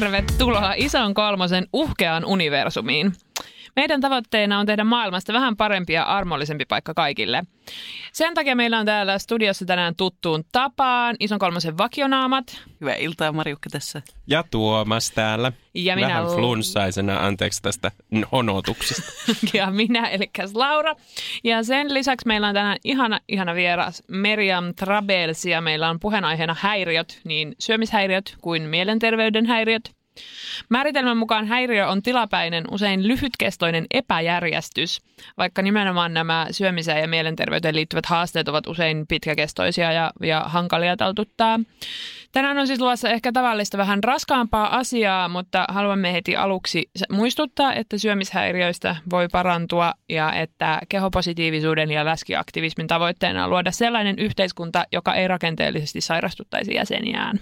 Tervetuloa Ison kolmosen uhkeaan universumiin. Meidän tavoitteena on tehdä maailmasta vähän parempi ja armollisempi paikka kaikille. Sen takia meillä on täällä studiossa tänään tuttuun tapaan Ison kolmosen vakionaamat. Hyvää iltaa, Marjukka tässä. Ja Tuomas täällä. Ja minä Vähän Lu- flunssaisena, anteeksi tästä honotuksesta. ja minä, eli Laura. Ja sen lisäksi meillä on tänään ihana, ihana vieras Meriam Trabels ja meillä on puheenaiheena häiriöt, niin syömishäiriöt kuin mielenterveyden häiriöt. Määritelmän mukaan häiriö on tilapäinen, usein lyhytkestoinen epäjärjestys, vaikka nimenomaan nämä syömiseen ja mielenterveyteen liittyvät haasteet ovat usein pitkäkestoisia ja, ja hankalia taltuttaa. Tänään on siis luvassa ehkä tavallista vähän raskaampaa asiaa, mutta haluamme heti aluksi muistuttaa, että syömishäiriöistä voi parantua ja että kehopositiivisuuden ja läskiaktivismin tavoitteena on luoda sellainen yhteiskunta, joka ei rakenteellisesti sairastuttaisi jäseniään.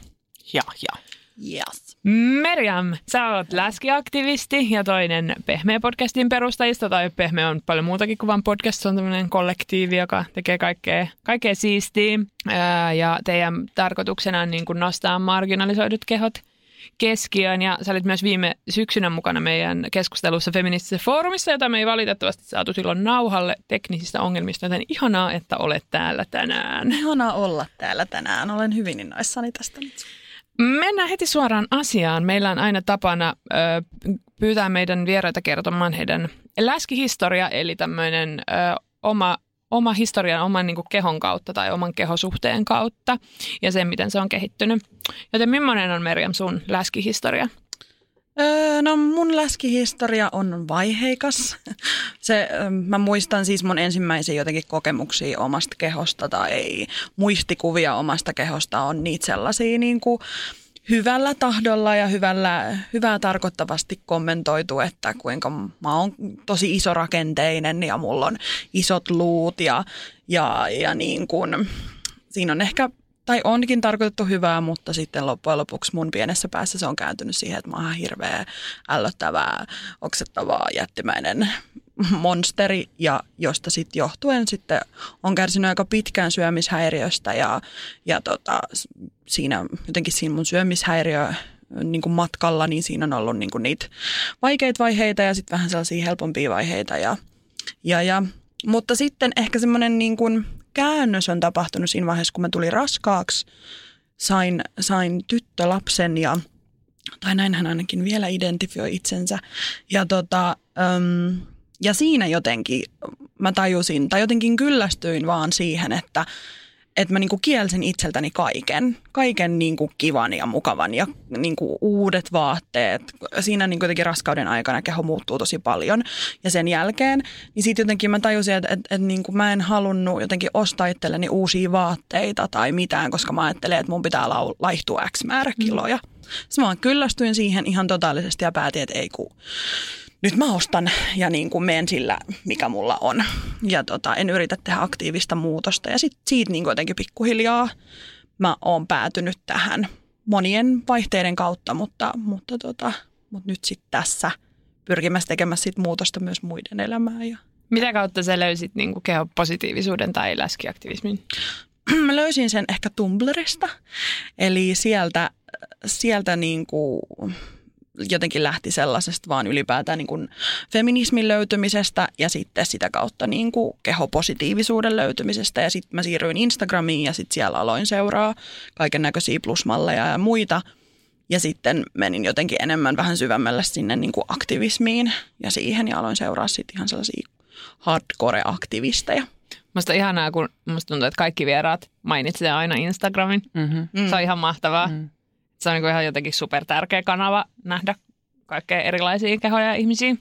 Ja, ja. Yes. Merjam, sä oot läskiaktivisti ja toinen Pehmeä podcastin perustajista, tai Pehmeä on paljon muutakin kuin vain podcast, se on tämmöinen kollektiivi, joka tekee kaikkea, kaikkea siistiä. Ää, ja teidän tarkoituksena on niin kuin nostaa marginalisoidut kehot keskiöön, ja sä olit myös viime syksynä mukana meidän keskustelussa feministisessä foorumissa, jota me ei valitettavasti saatu silloin nauhalle teknisistä ongelmista, joten ihanaa, että olet täällä tänään. Ihanaa olla täällä tänään. Olen hyvin innoissani tästä nyt. Mennään heti suoraan asiaan. Meillä on aina tapana ö, pyytää meidän vieraita kertomaan heidän läskihistoria, eli tämmöinen ö, oma, oma historian oman niin kehon kautta tai oman kehosuhteen kautta ja sen, miten se on kehittynyt. Joten millainen on Merjam sun läskihistoria? Öö, no mun läskihistoria on vaiheikas. Se, ö, mä muistan siis mun ensimmäisiä jotenkin kokemuksia omasta kehosta tai muistikuvia omasta kehosta on niitä sellaisia niin kuin hyvällä tahdolla ja hyvällä, hyvää tarkoittavasti kommentoitu, että kuinka mä oon tosi isorakenteinen ja mulla on isot luut ja, ja, ja niin kuin, siinä on ehkä tai onkin tarkoitettu hyvää, mutta sitten loppujen lopuksi mun pienessä päässä se on kääntynyt siihen, että mä oon hirveä, ällöttävää, oksettavaa, jättimäinen monsteri, ja josta sitten johtuen sitten on kärsinyt aika pitkään syömishäiriöstä, ja, ja tota, siinä jotenkin siinä mun syömishäiriö niin kuin matkalla, niin siinä on ollut niin kuin niitä vaikeita vaiheita ja sitten vähän sellaisia helpompia vaiheita, ja, ja, ja. Mutta sitten ehkä semmoinen niin käännös on tapahtunut siinä vaiheessa, kun mä tulin raskaaksi. Sain, sain tyttölapsen ja, tai näin hän ainakin vielä identifioi itsensä. Ja, tota, äm, ja siinä jotenkin mä tajusin, tai jotenkin kyllästyin vaan siihen, että että mä niinku kielsin itseltäni kaiken, kaiken niinku kivan ja mukavan ja niinku uudet vaatteet. Siinä niinku jotenkin raskauden aikana keho muuttuu tosi paljon ja sen jälkeen, niin sitten jotenkin mä tajusin, että, että, että niinku mä en halunnut jotenkin ostaa itselleni uusia vaatteita tai mitään, koska mä ajattelin, että mun pitää lau- laihtua X määrä kiloja. Sitten mä vaan kyllästyin siihen ihan totaalisesti ja päätin, että ei ku nyt mä ostan ja niin kuin menen sillä, mikä mulla on. Ja tota, en yritä tehdä aktiivista muutosta. Ja sit siitä niin kuin jotenkin pikkuhiljaa mä oon päätynyt tähän monien vaihteiden kautta, mutta, mutta, tota, mutta nyt sitten tässä pyrkimässä tekemässä sit muutosta myös muiden elämään. Ja Mitä kautta sä löysit niin kuin kehopositiivisuuden tai läskiaktivismin? mä löysin sen ehkä Tumblrista, eli sieltä, sieltä niin kuin jotenkin lähti sellaisesta vaan ylipäätään niin kuin feminismin löytymisestä ja sitten sitä kautta niin kuin kehopositiivisuuden löytymisestä. Ja sitten mä siirryin Instagramiin ja sitten siellä aloin seuraa kaiken näköisiä plusmalleja ja muita. Ja sitten menin jotenkin enemmän vähän syvemmälle sinne niin kuin aktivismiin ja siihen ja aloin seuraa sitten ihan sellaisia hardcore-aktivisteja. Musta ihanaa, kun musta tuntuu, että kaikki vieraat mainitsee aina Instagramin. Mm. Se on ihan mahtavaa. Mm. Se on niin ihan jotenkin super tärkeä kanava nähdä kaikkea erilaisia kehoja ja ihmisiä.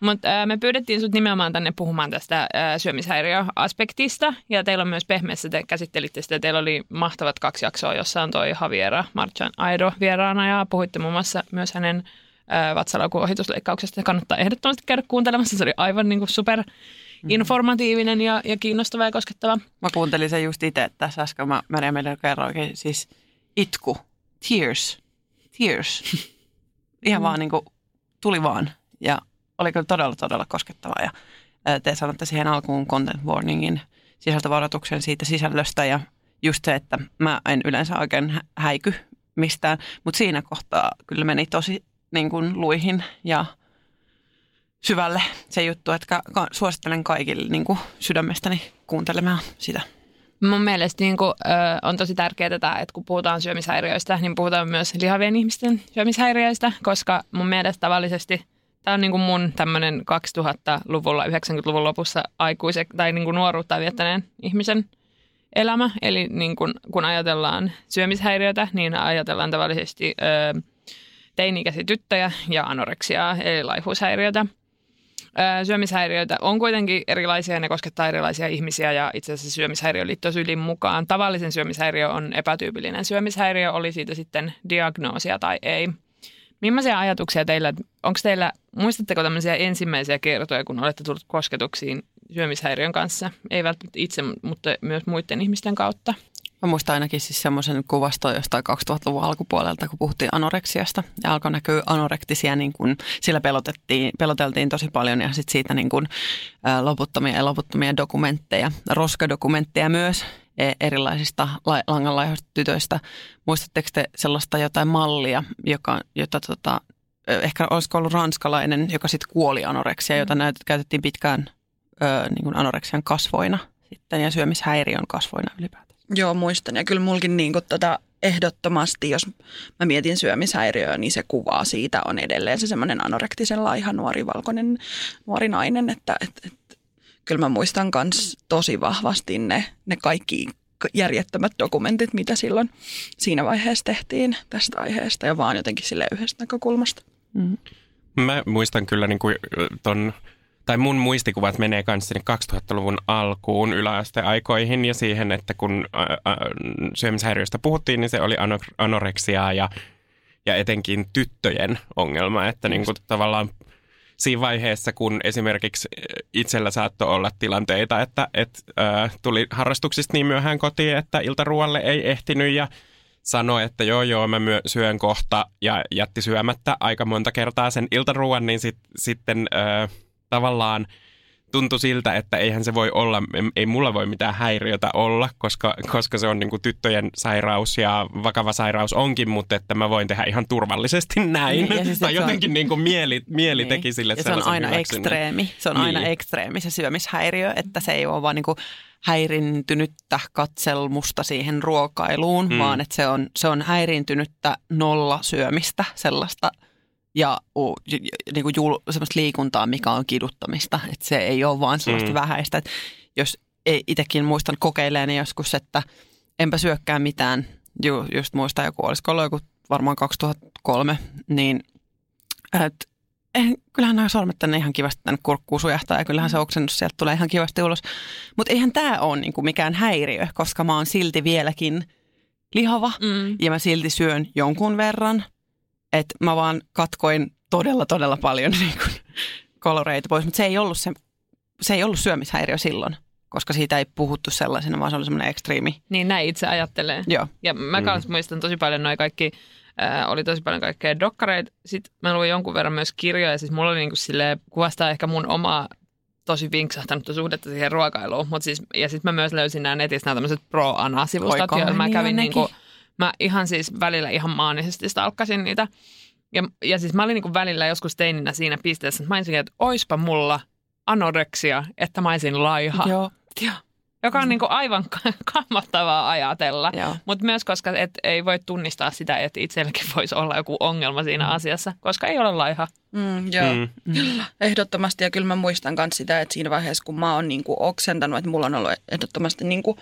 Mutta me pyydettiin sut nimenomaan tänne puhumaan tästä ää, syömishäiriöaspektista. Ja teillä on myös pehmeässä, te käsittelitte sitä. Teillä oli mahtavat kaksi jaksoa, jossa on toi Javiera Marchan Aido vieraana. Ja puhuitte muun muassa myös hänen ää, vatsalaukuohitusleikkauksesta. Kannattaa ehdottomasti käydä kuuntelemassa. Se oli aivan niin kuin super informatiivinen ja, ja kiinnostava ja koskettava. Mä kuuntelin sen just itse tässä äsken. Mä Maria meille kerroinkin. Siis itku, tears, tears. Ihan vaan niin kuin, tuli vaan. Ja oli kyllä todella, todella koskettavaa. Ja te sanotte siihen alkuun content warningin sisältövaroituksen siitä sisällöstä ja just se, että mä en yleensä oikein hä- häiky mistään, mutta siinä kohtaa kyllä meni tosi niin kuin luihin ja syvälle se juttu, että ka- suosittelen kaikille niin kuin sydämestäni kuuntelemaan sitä. Mun mielestä niin kuin, ö, on tosi tärkeää, että kun puhutaan syömishäiriöistä, niin puhutaan myös lihavien ihmisten syömishäiriöistä, koska mun mielestä tavallisesti tämä on niin kuin mun tämmöinen 2000-luvulla, 90-luvun lopussa aikuisen tai niin kuin nuoruutta viettäneen ihmisen elämä. Eli niin kuin, kun ajatellaan syömishäiriötä, niin ajatellaan tavallisesti ö, teini-ikäisiä tyttöjä ja anoreksiaa, eli laihuushäiriötä. Syömishäiriöitä on kuitenkin erilaisia ja ne koskettaa erilaisia ihmisiä ja itse asiassa syömishäiriö liittyy sylin mukaan. Tavallisen syömishäiriö on epätyypillinen syömishäiriö, oli siitä sitten diagnoosia tai ei. Millaisia ajatuksia teillä, onko teillä, muistatteko tämmöisiä ensimmäisiä kertoja, kun olette tullut kosketuksiin syömishäiriön kanssa? Ei välttämättä itse, mutta myös muiden ihmisten kautta. Mä muistan ainakin siis semmoisen kuvaston jostain 2000-luvun alkupuolelta, kun puhuttiin anoreksiasta. Ja alkoi näkyä anorektisia, niin kun sillä pelotettiin, peloteltiin tosi paljon ja sitten siitä niin kun, ä, loputtomia ja loputtomia dokumentteja, roskadokumentteja myös e- erilaisista la- langanlaihoista tytöistä. Muistatteko te sellaista jotain mallia, joka, jota tota, ehkä olisiko ollut ranskalainen, joka sitten kuoli anoreksia, jota näyt, käytettiin pitkään ö, niin kuin anoreksian kasvoina sitten ja syömishäiriön kasvoina ylipäätään. Joo, muistan. Ja kyllä mulkin niin kuin tota, ehdottomasti, jos mä mietin syömishäiriöä, niin se kuvaa siitä on edelleen se semmoinen anorektisen laiha nuori valkoinen nuori nainen, että et, et, kyllä mä muistan myös tosi vahvasti ne, ne kaikki järjettömät dokumentit, mitä silloin siinä vaiheessa tehtiin tästä aiheesta ja vaan jotenkin sille yhdestä näkökulmasta. Mä muistan kyllä niin kuin ton, tai mun muistikuvat menee kanssa sinne 2000-luvun alkuun yläasteaikoihin ja siihen, että kun ä, ä, syömishäiriöstä puhuttiin, niin se oli ano- anoreksiaa ja, ja etenkin tyttöjen ongelma, että niin kuin tavallaan siinä vaiheessa, kun esimerkiksi itsellä saattoi olla tilanteita, että, että ä, tuli harrastuksista niin myöhään kotiin, että iltaruoalle ei ehtinyt ja sanoi, että joo joo mä myö, syön kohta ja jätti syömättä aika monta kertaa sen iltaruuan, niin sit, sitten ö, tavallaan tuntui siltä, että eihän se voi olla, ei mulla voi mitään häiriötä olla, koska, koska se on niin kuin tyttöjen sairaus ja vakava sairaus onkin, mutta että mä voin tehdä ihan turvallisesti näin. Niin, siis, tai se on- jotenkin niin kuin mieli, mieli teki sille Ja se on aina hyväksynnän. ekstreemi. Se on niin. aina Niin. ekstreemi se syömishäiriö, että se ei ole vaan niinku häirintynyttä katselmusta siihen ruokailuun. Mm. vaan että se on, se on häirintynyttä nolla syömistä sellaista ja u, j, j, niinku jul, semmoista liikuntaa, mikä on kiduttamista. Että se ei ole vaan sellaista mm. Mm. vähäistä. Että jos ei itsekin muistan kokeilleeni joskus, että enpä syökkää mitään, ju, just muistan joku, olisiko ollut joku varmaan 2003, niin et, eh, kyllähän nämä sormet tänne ihan kivasti tänne kurkkuun sujahtaa ja kyllähän se oksennus sieltä tulee ihan kivasti ulos. Mutta eihän tämä ole niinku mikään häiriö, koska mä oon silti vieläkin lihava Mm. ja mä silti syön jonkun verran. Että mä vaan katkoin todella, todella paljon niinku koloreita pois, mutta se ei ollut se, se ei ollut syömishäiriö silloin, koska siitä ei puhuttu sellaisena, vaan se oli semmoinen ekstriimi. Niin näin itse ajattelee. Joo. Ja mä kanssa muistan tosi paljon noin kaikki, äh, oli tosi paljon kaikkea dokkareita. Sitten mä luin jonkun verran myös kirjoja, siis mulla oli niinku silleen, kuvastaa ehkä mun omaa tosi vinksahtanutta suhdetta siihen ruokailuun. Mut siis, ja sitten mä myös löysin nämä netistä nämä tämmöiset pro-ana-sivustot, Oi joilla mä kävin niin niinku. Mä ihan siis välillä ihan maanisesti stalkkasin niitä. Ja, ja siis mä olin niinku välillä joskus teininä siinä pisteessä, että mä olisin, että oispa mulla anoreksia, että mä olisin laiha. Joo. Joo. Joka on niinku aivan kammottavaa ajatella. Joo. Mutta myös koska et ei voi tunnistaa sitä, että itselläkin voisi olla joku ongelma siinä Mm. asiassa, koska ei ole laiha. Mm, joo, mm. Mm. ehdottomasti. Ja kyllä mä muistan myös sitä, että siinä vaiheessa, kun mä oon niinku oksentanut, että mulla on ollut ehdottomasti niinku,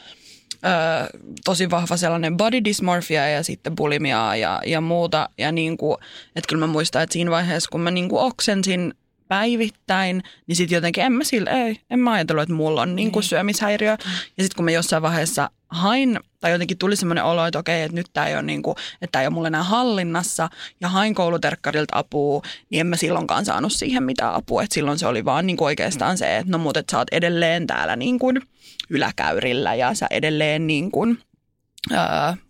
ö, tosi vahva sellainen body dysmorphia ja sitten bulimiaa ja, ja muuta. Ja niinku, että kyllä mä muistan, että siinä vaiheessa, kun mä niinku oksensin päivittäin, niin sitten jotenkin en mä, sille, ei, en mä ajatellut, että mulla on niin kuin syömishäiriö. Ja sitten kun mä jossain vaiheessa hain, tai jotenkin tuli semmoinen olo, että okei, että nyt tämä ei ole, niin kuin, että ei ole mulle enää hallinnassa, ja hain kouluterkkarilta apua, niin en mä silloinkaan saanut siihen mitään apua. Että silloin se oli vaan niin kuin oikeastaan se, että no että sä oot edelleen täällä niin kuin yläkäyrillä, ja sä edelleen niin kuin,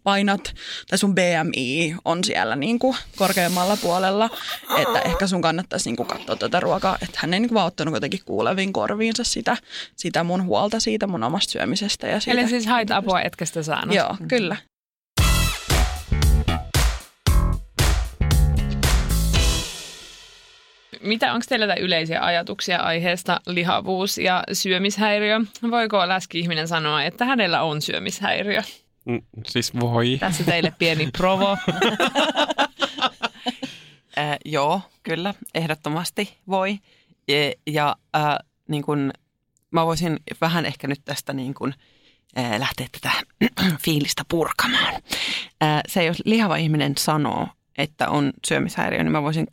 painat tai sun BMI on siellä niin kuin korkeammalla puolella, että ehkä sun kannattaisi niin kuin katsoa tätä ruokaa, että hän ei niin kuin vaan ottanut jotenkin kuuleviin korviinsa sitä, sitä mun huolta siitä mun omasta syömisestä. Ja siitä. Eli siis hait apua, etkä sitä saanut. Joo, kyllä. Mitä onko teillä yleisiä ajatuksia aiheesta lihavuus ja syömishäiriö? Voiko läski-ihminen sanoa, että hänellä on syömishäiriö? Mm, Siis voi. Tässä teille pieni provo. Äh, joo, kyllä, ehdottomasti voi. Ja, ja äh, niin kun, mä voisin vähän ehkä nyt tästä niin kun, äh, lähteä tätä fiilistä purkamaan. Äh, se, jos lihava ihminen sanoo, että on syömishäiriö, niin mä voisin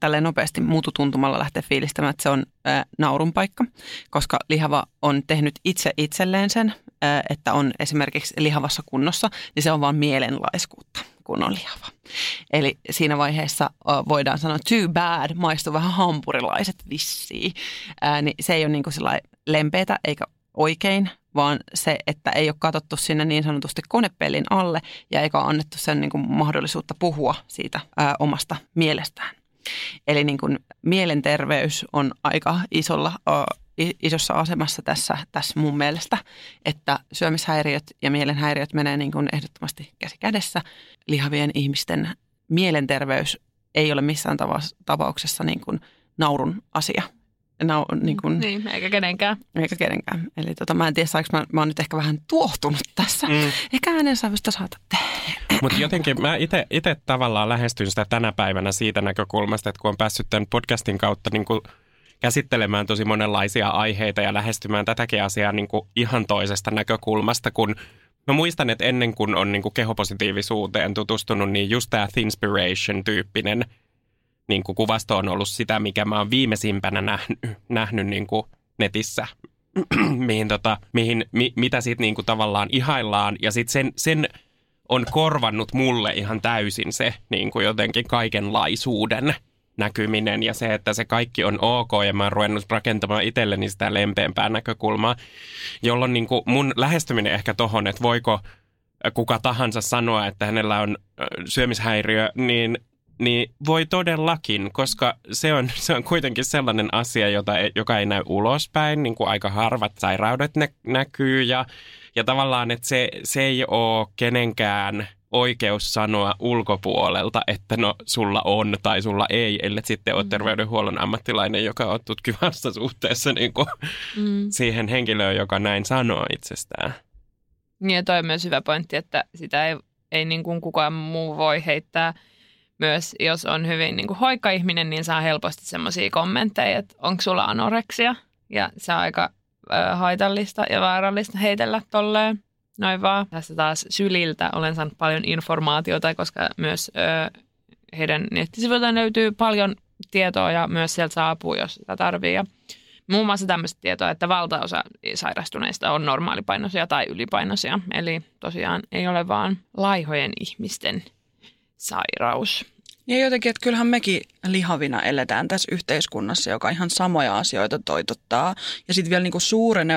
tälleen nopeasti muututuntumalla lähteä fiilistämään, että se on äh, naurun paikka, koska lihava on tehnyt itse itselleen sen, äh, että on esimerkiksi lihavassa kunnossa, niin se on vaan mielenlaiskuutta, kun on lihava. Eli siinä vaiheessa äh, voidaan sanoa too bad, maistuu vähän hampurilaiset vissiin. Äh, niin se ei ole niin kuin lempeätä eikä oikein, vaan se, että ei ole katsottu sinne niin sanotusti konepellin alle ja eikä ole annettu sen niin kuin mahdollisuutta puhua siitä ää, omasta mielestään. Eli niin kuin mielenterveys on aika isolla, isossa asemassa tässä, tässä mun mielestä, että syömishäiriöt ja mielenhäiriöt menee niin kuin ehdottomasti käsi kädessä. Lihavien ihmisten mielenterveys ei ole missään tapauksessa niin kuin naurun asia. Nau, niin kuin, niin, eikä kenenkään. eikä kenenkään. Eli tota, mä en tiedä, saanko mä, mä oon nyt ehkä vähän tuohtunut tässä. Mm. Ehkä äänensävystä saatatte. Mutta jotenkin mä itse tavallaan lähestyn sitä tänä päivänä siitä näkökulmasta, että kun on päässyt tämän podcastin kautta niin kuin käsittelemään tosi monenlaisia aiheita ja lähestymään tätäkin asiaa niin kuin ihan toisesta näkökulmasta, kun Mä muistan, että ennen kuin on niin kuin kehopositiivisuuteen tutustunut, niin just tämä Thinspiration-tyyppinen niin kuin kuvasto on ollut sitä, mikä mä oon viimeisimpänä nähnyt, nähnyt niin kuin netissä, mihin, tota, mihin, mi, mitä siitä niin kuin tavallaan ihaillaan. Ja sitten sen, sen on korvannut mulle ihan täysin se niin kuin jotenkin kaikenlaisuuden näkyminen ja se, että se kaikki on ok ja mä oon ruvennut rakentamaan itselleni sitä lempeämpää näkökulmaa, jolloin niin kuin mun lähestyminen ehkä tohon, että voiko kuka tahansa sanoa, että hänellä on syömishäiriö, niin niin voi todellakin, koska se on, se on kuitenkin sellainen asia, jota, ei- joka ei näy ulospäin, niin kuin aika harvat sairaudet nä, näkyy ja, ja tavallaan, että se, se ei ole kenenkään oikeus sanoa ulkopuolelta, että no sulla on tai sulla ei, ellei sitten ole terveydenhuollon ammattilainen, joka on tutkivassa suhteessa niin kuin Mm. siihen henkilöön, joka näin sanoo itsestään. Niin ja toi on myös hyvä pointti, että sitä ei, ei niin kuin kukaan muu voi heittää. Myös jos on hyvin niin kuin hoikka ihminen, niin saa helposti semmoisia kommentteja, että onko sulla anoreksia? Ja se on aika ö, haitallista ja vaarallista heitellä tolleen. Noin vaan. Tässä taas Syliltä olen saanut paljon informaatiota, koska myös ö, heidän nettisivuiltaan löytyy paljon tietoa ja myös sieltä saa apua, jos sitä tarvii. Ja muun muassa tämmöistä tietoa, että valtaosa sairastuneista on normaalipainoisia tai ylipainoisia. Eli tosiaan ei ole vaan laihojen ihmisten sairaus. Ja jotenkin, että kyllähän mekin lihavina eletään tässä yhteiskunnassa, joka ihan samoja asioita toitottaa. Ja sitten vielä niinku suuren,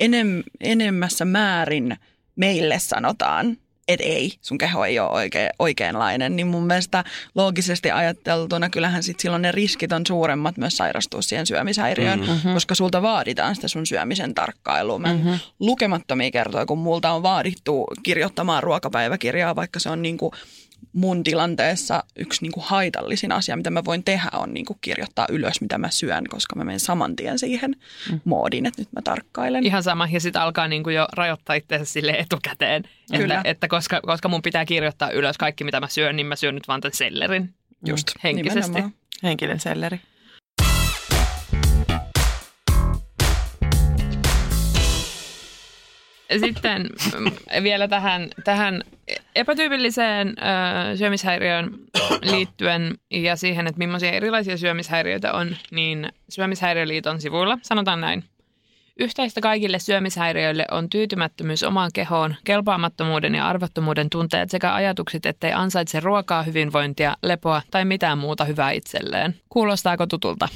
enem, enemmässä määrin meille sanotaan, että ei, sun keho ei ole oikein, oikeanlainen. Niin mun mielestä loogisesti ajateltuna kyllähän sit silloin ne riskit on suuremmat myös sairastua siihen syömishäiriöön, mm-hmm. koska sulta vaaditaan sitä sun syömisen tarkkailua. Mä mm-hmm. lukemattomia kertoja, kun multa on vaadittu kirjoittamaan ruokapäiväkirjaa, vaikka se on niinku mun tilanteessa yksi niin kuin haitallisin asia, mitä mä voin tehdä, on niin kuin kirjoittaa ylös, mitä mä syön, koska mä menen saman tien siihen mm. moodiin, että nyt mä tarkkailen. Ihan sama, ja sitten alkaa niinku jo rajoittaa itseänsä sille etukäteen, Kyllä. että, että koska, koska mun pitää kirjoittaa ylös kaikki, mitä mä syön, niin mä syön nyt vaan tämän sellerin. Just, henkisesti. nimenomaan. Henkinen selleri. Sitten mm, vielä tähän, tähän epätyypilliseen ö, syömishäiriöön liittyen ja siihen, että millaisia erilaisia syömishäiriöitä on, niin Syömishäiriöliiton sivuilla sanotaan näin. Yhteistä kaikille syömishäiriöille on tyytymättömyys omaan kehoon, kelpaamattomuuden ja arvottomuuden tunteet sekä ajatukset, ettei ansaitse ruokaa, hyvinvointia, lepoa tai mitään muuta hyvää itselleen. Kuulostaako tutulta?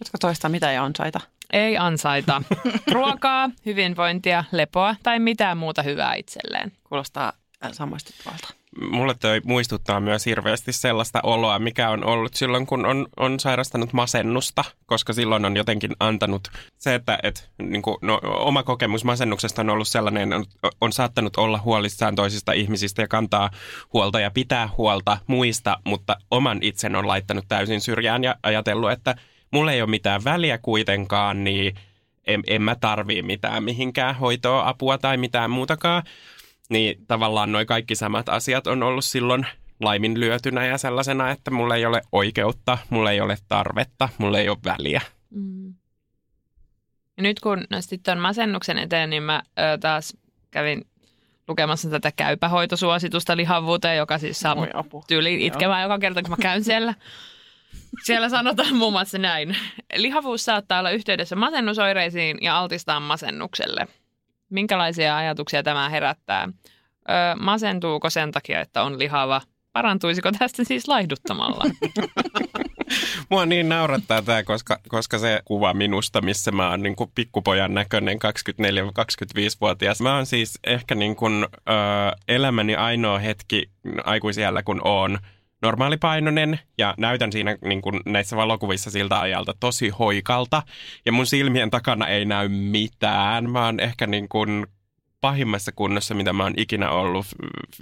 Voitko toistaa mitä ei ansaita? Ei ansaita ruokaa, hyvinvointia, lepoa tai mitään muuta hyvää itselleen. Kuulostaa äh, samaistuttavalta. Mulle toi muistuttaa myös hirveästi sellaista oloa, mikä on ollut silloin, kun on, on sairastanut masennusta, koska silloin on jotenkin antanut se, että et, niin kuin, no, oma kokemus masennuksesta on ollut sellainen, on, on saattanut olla huolissaan toisista ihmisistä ja kantaa huolta ja pitää huolta muista, mutta oman itsen on laittanut täysin syrjään ja ajatellut, että mulla ei ole mitään väliä kuitenkaan, niin en, en mä tarvii mitään mihinkään hoitoa, apua tai mitään muutakaan. Niin tavallaan noin kaikki samat asiat on ollut silloin laiminlyötynä ja sellaisena, että mulla ei ole oikeutta, mulla ei ole tarvetta, mulla ei ole väliä. Mm. Ja nyt kun nostit on masennuksen eteen, niin mä ö, taas kävin lukemassa tätä käypähoitosuositusta lihavuuteen, joka siis saa apu. tyyliin itkemään joka kerta, kun mä käyn siellä. Siellä sanotaan muun muassa näin. Lihavuus saattaa olla yhteydessä masennusoireisiin ja altistaa masennukselle. Minkälaisia ajatuksia tämä herättää? Öö, masentuuko sen takia, että on lihava? Parantuisiko tästä siis laihduttamalla? Mua niin naurattaa tämä, koska, koska se kuva minusta, missä mä oon niin kuin pikkupojan näköinen 24-25-vuotias. Mä oon siis ehkä niin kuin, ö, elämäni ainoa hetki aikuisiellä, kun oon normaalipainoinen ja näytän siinä niin kuin näissä valokuvissa siltä ajalta tosi hoikalta. Ja mun silmien takana ei näy mitään. Mä oon ehkä niin kuin pahimmassa kunnossa, mitä mä oon ikinä ollut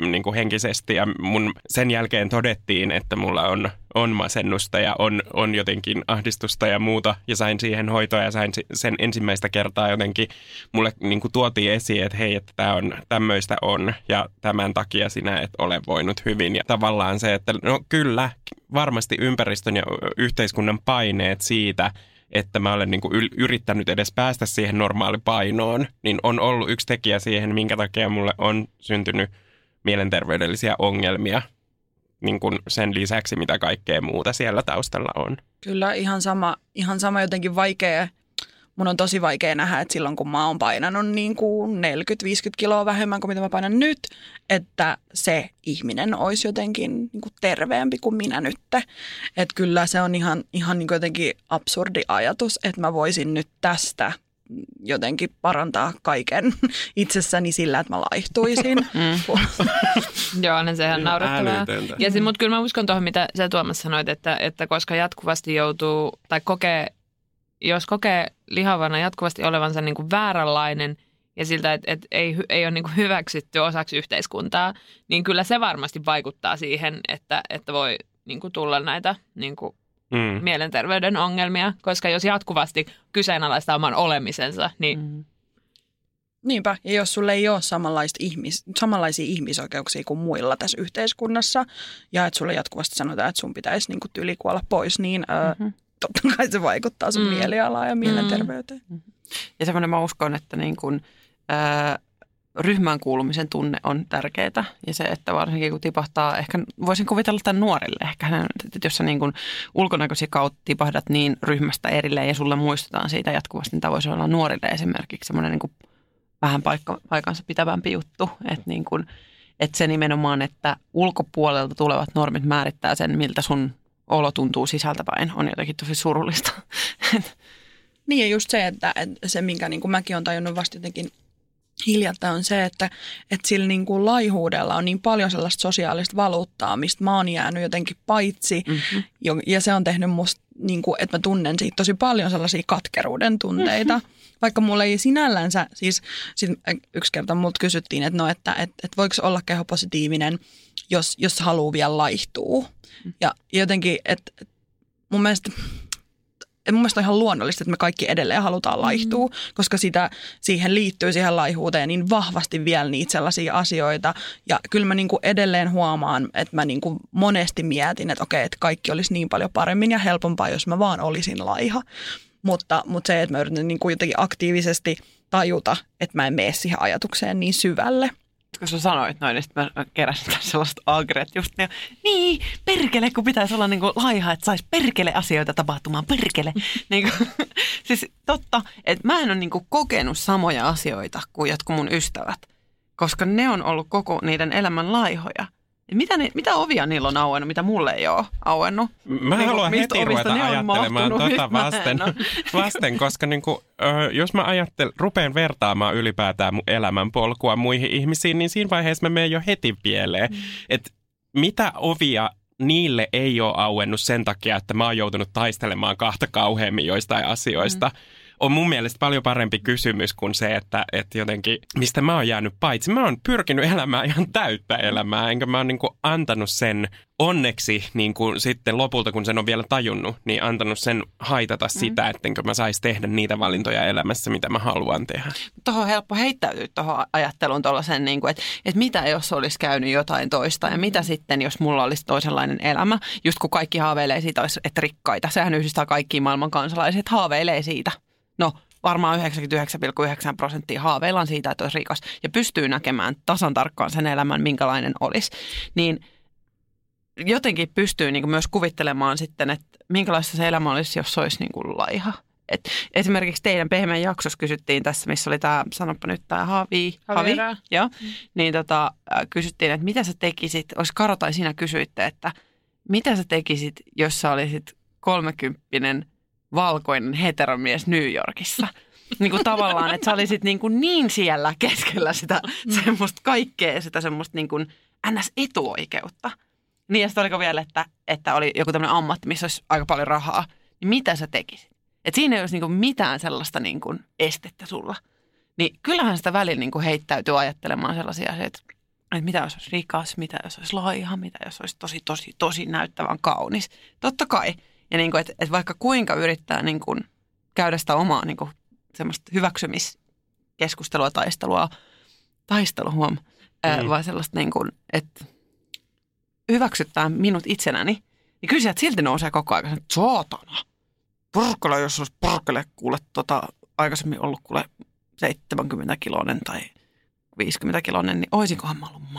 niin kuin henkisesti. Ja mun sen jälkeen todettiin, että mulla on, on masennusta ja on, on jotenkin ahdistusta ja muuta. Ja sain siihen hoitoa ja sain sen ensimmäistä kertaa jotenkin mulle niin kuin tuotiin esiin, että hei, että tämä on, tämmöistä on ja tämän takia sinä et ole voinut hyvin. Ja tavallaan se, että no kyllä, varmasti ympäristön ja yhteiskunnan paineet siitä, että mä olen niin kuin yrittänyt edes päästä siihen normaalipainoon, niin on ollut yksi tekijä siihen, minkä takia mulle on syntynyt mielenterveydellisiä ongelmia niin kuin sen lisäksi, mitä kaikkea muuta siellä taustalla on. Kyllä ihan sama, ihan sama jotenkin vaikea. Mun on tosi vaikea nähdä, että silloin kun mä oon painanut niin kuin 40-50 kiloa vähemmän kuin mitä mä painan nyt, että se ihminen olisi jotenkin niin kuin terveempi kuin minä nyt. Että kyllä se on ihan, ihan niin kuin jotenkin absurdi ajatus, että mä voisin nyt tästä jotenkin parantaa kaiken itsessäni sillä, että mä laihtuisin. Joo, onhan se ihan naurettavaa. Ja sit, mutta kyllä mä uskon tuohon, mitä sä Tuomas sanoit, että, että koska jatkuvasti joutuu, tai kokee, jos kokee lihavana jatkuvasti olevansa niin kuin vääränlainen ja siltä, että, että ei, ei ole niin kuin hyväksytty osaksi yhteiskuntaa, niin kyllä se varmasti vaikuttaa siihen, että, että voi niin kuin tulla näitä niin kuin Mm. mielenterveyden ongelmia, koska jos jatkuvasti kyseenalaistaa oman olemisensa, niin Mm. Niinpä, ja jos sulle ei ole samanlaista ihmis, samanlaisia ihmisoikeuksia kuin muilla tässä yhteiskunnassa, ja että sulle jatkuvasti sanotaan, että sun pitäisi niin kuin tylikuolla pois, niin mm-hmm. ö, totta kai se vaikuttaa sun Mm. mm. mielialaan ja mielenterveyteen. Mm. Ja semmoinen mä uskon, että niin kuin, ää, ryhmään kuulumisen tunne on tärkeää. Ja se, että varsinkin kun tipahtaa, ehkä voisin kuvitella tämän nuorille ehkä, että jos sä niin ulkonäköisiä kautta tipahdat niin ryhmästä erilleen ja sulle muistutaan siitä jatkuvasti, niin tämä voisi olla nuorille esimerkiksi semmoinen niin vähän paikka, paikansa pitävämpi juttu. Että, niin kuin, että se nimenomaan, että ulkopuolelta tulevat normit määrittää sen, miltä sun olo tuntuu sisältäpäin, on jotenkin tosi surullista. Niin ja just se, että, että se minkä niin kuin mäkin olen tajunnut vasta jotenkin hiljattain on se, että, että sillä niin kuin laihuudella on niin paljon sellaista sosiaalista valuuttaa, mistä mä oon jäänyt jotenkin paitsi. Mm-hmm. Jo- Ja se on tehnyt musta, niin kuin, että mä tunnen siitä tosi paljon sellaisia katkeruuden tunteita. Mm-hmm. Vaikka mulla ei sinällänsä, siis sit yksi kerta multa kysyttiin, että no, että, että, että voiko olla kehopositiivinen, jos, jos haluaa vielä laihtua. Ja jotenkin, että mun mielestä et mun mielestä on ihan luonnollista, että me kaikki edelleen halutaan laihtua, mm. koska sitä, siihen liittyy siihen laihuuteen niin vahvasti vielä niitä sellaisia asioita. Ja kyllä mä niinku edelleen huomaan, että mä niinku monesti mietin, että okei, että kaikki olisi niin paljon paremmin ja helpompaa, jos mä vaan olisin laiha. Mutta, mutta se, että mä yritän niinku jotenkin aktiivisesti tajuta, että mä en mene siihen ajatukseen niin syvälle. Kun sä sanoit noin, niin sitten mä keräsin tässä sellaista agret just niin, niin, perkele, kun pitäisi olla niin kuin laiha, että saisi perkele asioita tapahtumaan, perkele. niin kuin, siis totta, että mä en ole niin kuin kokenut samoja asioita kuin jotkut mun ystävät, koska ne on ollut koko niiden elämän laihoja. Mitä, ne, mitä ovia niillä on auennut, mitä mulle ei ole auennut? Mä Niin kuin, haluan mistä heti ruveta ajattelemaan mahtunut, tota vasten, vasten koska niin kuin, ö, jos mä ajattelen, rupean vertaamaan ylipäätään mun elämänpolkua muihin ihmisiin, niin siinä vaiheessa mä menen jo heti pieleen. Mm. Et mitä ovia niille ei ole auennut sen takia, että mä oon joutunut taistelemaan kahta kauheammin joistain asioista. Mm. On mun mielestä paljon parempi kysymys kuin se, että, että jotenkin, mistä mä oon jäänyt paitsi. Mä oon pyrkinyt elämään ihan täyttä elämää, enkä mä oon niin kuin antanut sen onneksi niin kuin sitten lopulta, kun sen on vielä tajunnut, niin antanut sen haitata mm. sitä, ettenkö mä saisi tehdä niitä valintoja elämässä, mitä mä haluan tehdä. Tuohon on helppo heittäytyä tuohon ajatteluun tuollaisen, niin että, että mitä jos olisi käynyt jotain toista ja mitä sitten, jos mulla olisi toisenlainen elämä. Just kun kaikki haaveilee siitä, että rikkaita. Sehän yhdistää kaikki maailman kansalaiset, haaveilee siitä. No varmaan 99,9 prosenttia haaveillaan siitä, että olisi rikas ja pystyy näkemään tasan tarkkaan sen elämän, minkälainen olisi. Niin jotenkin pystyy niin myös kuvittelemaan sitten, että minkälaista se elämä olisi, jos se olisi niin kuin laiha. Et esimerkiksi teidän pehmeän jaksossa kysyttiin tässä, missä oli tämä, sanoppa nyt tämä Havi, Havi Havera. joo, niin tota, kysyttiin, että mitä sä tekisit, olisi Karo tai sinä kysyitte, että mitä sä tekisit, jos sä olisit kolmekymppinen valkoinen heteromies New Yorkissa? niin kuin tavallaan, että sä olisit niin, kuin niin siellä keskellä sitä semmoista kaikkea, sitä semmoista niin kuin NS-etuoikeutta. Niin ja sitten oliko vielä, että, että oli joku tämmöinen ammatti, missä olisi aika paljon rahaa, niin mitä sä tekisit? Et siinä ei olisi niinku mitään sellaista niinku estettä sulla. Niin kyllähän sitä välillä niinku heittäytyy ajattelemaan sellaisia asioita, että mitä jos olisi rikas, mitä jos olisi laiha, mitä jos olisi tosi, tosi, tosi näyttävän kaunis. Totta kai. Ja niinku, että et vaikka kuinka yrittää niinku käydä sitä omaa niinku semmoista hyväksymiskeskustelua, taistelua, taistelu huom, mm. vaan sellaista niinku, että hyväksyttää minut itsenäni, niin kyllä sieltä silti nousee koko ajan, että saatana. Porkkala, jos olisi porkkele kuule tota, aikaisemmin ollut kuule 70 kilonen tai 50 kilonen, niin oisinkohan mä ollut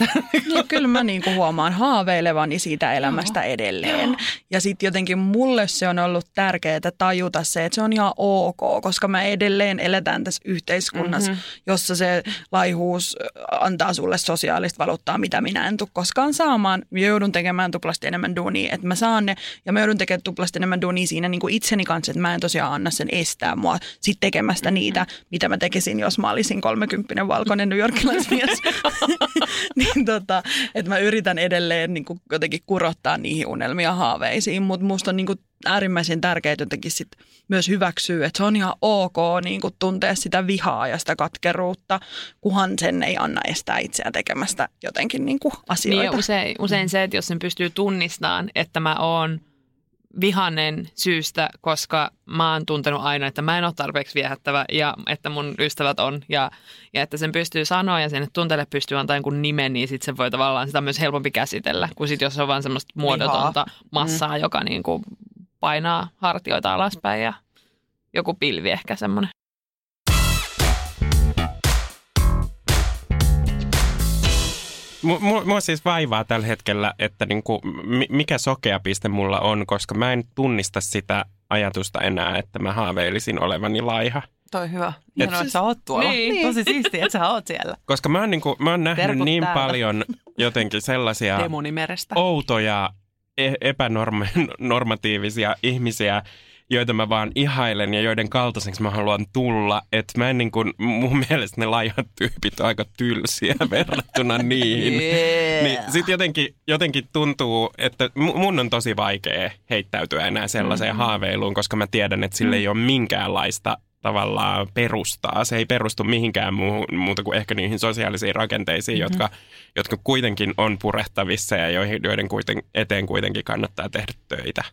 malli. Niin, kyllä mä niinku huomaan haaveilevani siitä elämästä edelleen. Ja sitten jotenkin mulle se on ollut tärkeää tajuta se, että se on ihan ok, koska mä edelleen eletään tässä yhteiskunnassa, mm-hmm. jossa se laihuus antaa sulle sosiaalista valuuttaa, mitä minä en tule koskaan saamaan. Mä joudun tekemään tuplasti enemmän duunia, että mä saan ne, ja mä joudun tekemään tuplasti enemmän duunia siinä niin kuin itseni kanssa, että mä en tosiaan anna sen estää mua sit tekemästä niitä, mitä mä tekisin, jos mä olisin 30 valkoinen New Yorkilaismies. niin tota, että mä yritän edelleen niin kuin jotenkin kurottaa niihin unelmia haaveisiin, mutta musta on niin kuin äärimmäisen tärkeää jotenkin sit myös hyväksyä, että se on ihan ok niin kuin tuntea sitä vihaa ja sitä katkeruutta, kunhan sen ei anna estää itseä tekemästä jotenkin niin kuin asioita. Niin usein, usein se, että jos sen pystyy tunnistamaan, että mä oon vihanen syystä, koska mä oon tuntenut aina, että mä en ole tarpeeksi viehättävä ja että mun ystävät on ja, ja että sen pystyy sanoa ja sen tunteelle pystyy antaa jonkun nimen, niin sitten se voi tavallaan sitä myös helpompi käsitellä, kuin sit jos se on vaan semmoista muodotonta massaa, mm. joka niin kuin painaa hartioita alaspäin ja joku pilvi ehkä semmoinen. Mua, mua siis vaivaa tällä hetkellä, että niinku, mikä sokea piste mulla on, koska mä en tunnista sitä ajatusta enää, että mä haaveilisin olevani laiha. Toi hyvä. Hienoa, että sä oot tuolla. Niin. Tosi siistiä, että sä oot siellä. Koska mä oon, niinku, mä oon nähnyt Terkut niin täällä. paljon jotenkin sellaisia Demonimerestä. outoja, e- epänormatiivisia ihmisiä, joita mä vaan ihailen ja joiden kaltaiseksi mä haluan tulla. Että mä en niin kuin, mun mielestä ne laihat tyypit on aika tylsiä verrattuna niihin. Yeah. Niin sit jotenkin, jotenkin tuntuu, että mu- mun on tosi vaikea heittäytyä enää sellaiseen mm. haaveiluun, koska mä tiedän, että sille ei ole minkäänlaista tavallaan perustaa. Se ei perustu mihinkään muu, muuta kuin ehkä niihin sosiaalisiin rakenteisiin, mm-hmm. jotka, jotka kuitenkin on purehtavissa ja joihin, joiden kuiten, eteen kuitenkin kannattaa tehdä töitä.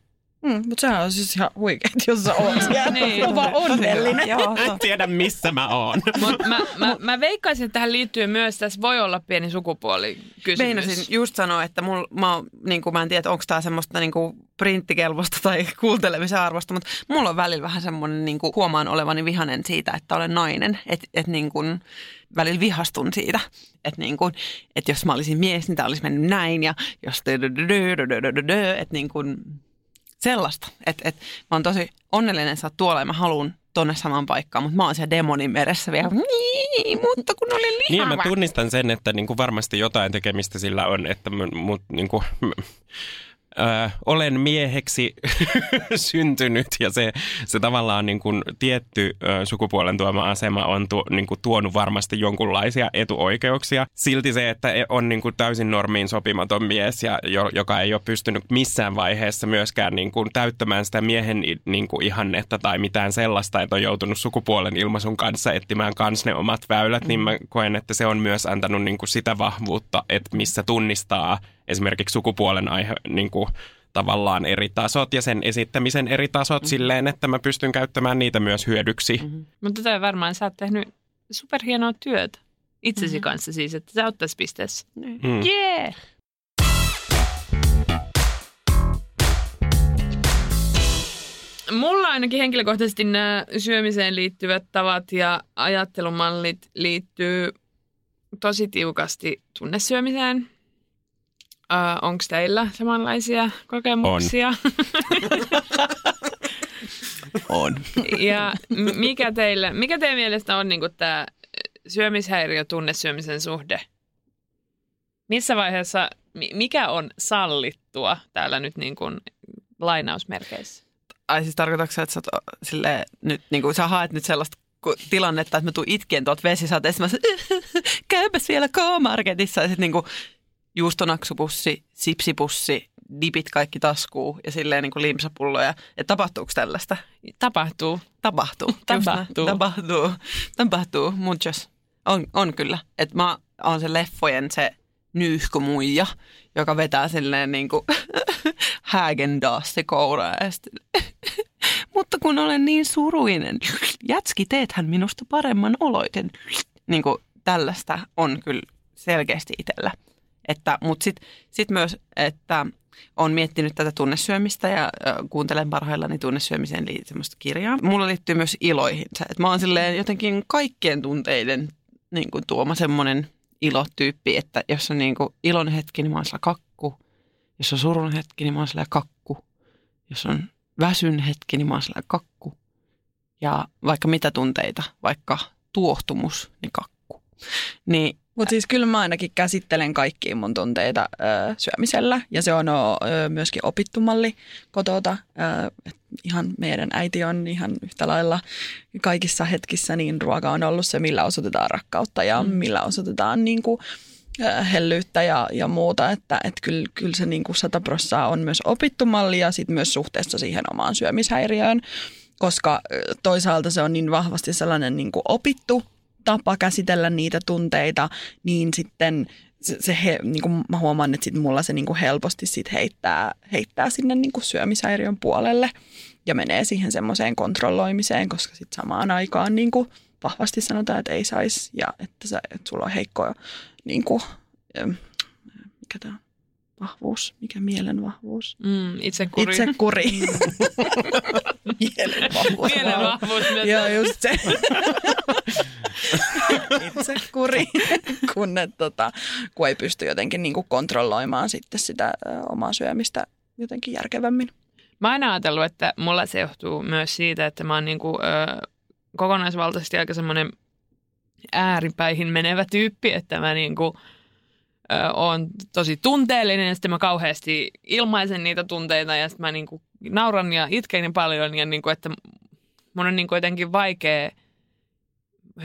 Mm, mutta sehän on siis ihan huikeet, jos sä oot siellä. Niin. on vaan onnellinen. Joo, En tiedä, missä mä oon. Mut mä, mä, mä veikkaisin, että tähän liittyy myös, tässä voi olla pieni sukupuolikysymys. Meinasin just sanoa, että mul, mä, oon, niin kuin, mä en tiedä, onko tämä semmoista niin kuin printtikelpoista tai kuuntelemisen arvosta, mutta mulla on välillä vähän semmoinen, niin kuin, huomaan olevani vihanen siitä, että olen nainen. Että et, niin kuin, välillä vihastun siitä, että niin kuin, että jos mä olisin mies, niin tämä olisi mennyt näin ja jos että niin kuin, sellaista. Että et, mä oon tosi onnellinen, että sä oot tuolla ja mä haluan tonne samaan paikkaan, mutta mä oon siellä demonin meressä vielä, niin, mutta kun olen lihava. Niin, mä tunnistan sen, että niin kuin varmasti jotain tekemistä sillä on, että mut, niin kuin, ö, olen mieheksi syntynyt ja se, se tavallaan niin kuin tietty ö, sukupuolen tuoma asema on tu, niin kuin tuonut varmasti jonkunlaisia etuoikeuksia. Silti se, että on niin kuin täysin normiin sopimaton mies, ja, jo, joka ei ole pystynyt missään vaiheessa myöskään niin kuin täyttämään sitä miehen niin kuin ihannetta tai mitään sellaista, että on joutunut sukupuolen ilmaisun kanssa etsimään kans ne omat väylät, mm. niin mä koen, että se on myös antanut niin kuin sitä vahvuutta, että missä tunnistaa esimerkiksi sukupuolen aihe, niin kuin, tavallaan eri tasot ja sen esittämisen eri tasot mm. silleen, että mä pystyn käyttämään niitä myös hyödyksi. Mm. Mutta tämä varmaan sä oot tehnyt superhienoa työtä itsesi mm-hmm. kanssa siis, että sä oot tässä pisteessä. Mm. Yeah! Mulla ainakin henkilökohtaisesti nämä syömiseen liittyvät tavat ja ajattelumallit liittyy tosi tiukasti tunnesyömiseen. Öö, Onko teillä samanlaisia kokemuksia? On. ja m- mikä, teille, mikä teidän mielestä on niinku tämä syömishäiriö tunnesyömisen suhde? Missä vaiheessa, mi- mikä on sallittua täällä nyt niin kuin lainausmerkeissä? Ai siis tarkoitatko sä, että sä, oot, silleen, nyt, niin kuin, sä haet nyt sellaista tilannetta, että mä tuun itkien tuolta vesisateesta, mä sanon, käypäs vielä K-Marketissa ja sitten niin kuin, juustonaksupussi, sipsipussi, dipit kaikki taskuu ja silleen niin kuin limsapulloja. Että tapahtuuko tällaista? Tapahtuu. Tapahtuu. Tapahtuu. Tapahtuu. Tapahtuu. Muchos. On, on kyllä. Että mä oon se leffojen se nyyhkymuija, joka vetää silleen niin kuin Häagen-Dassi kouraa ja mutta kun olen niin suruinen, jätski, teethän minusta paremman oloiten. Niin kuin tällaista on kyllä selkeästi itsellä. Että, mutta sitten sit myös, että olen miettinyt tätä tunnesyömistä ja kuuntelen parhaillani tunnesyömiseen liittyen semmoista kirjaa. Mulla liittyy myös iloihin. Että mä oon silleen jotenkin kaikkien tunteiden niin kuin tuoma semmoinen ilotyyppi, että jos on niin kuin ilon hetki, niin mä oon sillä kakku. Jos on surun hetki, niin mä oon sillä kakku. Jos on väsyn hetki, niin mä oon sillä kakku. Ja vaikka mitä tunteita, vaikka tuohtumus, niin kakku. Niin Mutta siis kyllä mä ainakin käsittelen kaikkia mun tunteita ö, syömisellä ja se on o, ö, myöskin opittu malli kotota. Ö, ihan meidän äiti on ihan yhtä lailla kaikissa hetkissä, niin ruoka on ollut se, millä osoitetaan rakkautta ja mm. millä osoitetaan niin kuin, ö, hellyyttä ja, ja muuta. Että et kyllä, kyllä se niin kuin 100 prossaa on myös opittu malli ja sit myös suhteessa siihen omaan syömishäiriöön, koska toisaalta se on niin vahvasti sellainen niin kuin opittu tapa käsitellä niitä tunteita, niin sitten se, se he, niin kuin mä huomaan, että sit mulla se niin kuin helposti sit heittää, heittää sinne niin kuin syömishäiriön puolelle ja menee siihen semmoiseen kontrolloimiseen, koska sitten samaan aikaan niin kuin vahvasti sanotaan, että ei saisi ja että, sä, että sulla on heikko niin kuin, mikä tämä on? Vahvuus, mikä mielen vahvuus? Mm, itse kuri. Itse kuri. mielen vahvuus. Mielen vahvuus myös. Joo, just se. Itse kuri, kun, et, tota, kun ei pysty jotenkin niin kuin kontrolloimaan sitten sitä omaa syömistä jotenkin järkevämmin. Mä oon aina ajatellut, että mulla se johtuu myös siitä, että mä oon niinku, ö, kokonaisvaltaisesti aika semmoinen ääripäihin menevä tyyppi, että mä niinku, ö, oon tosi tunteellinen ja sitten mä kauheasti ilmaisen niitä tunteita ja sitten mä niinku nauran ja itken niin paljon ja niinku, että mun on niinku jotenkin vaikea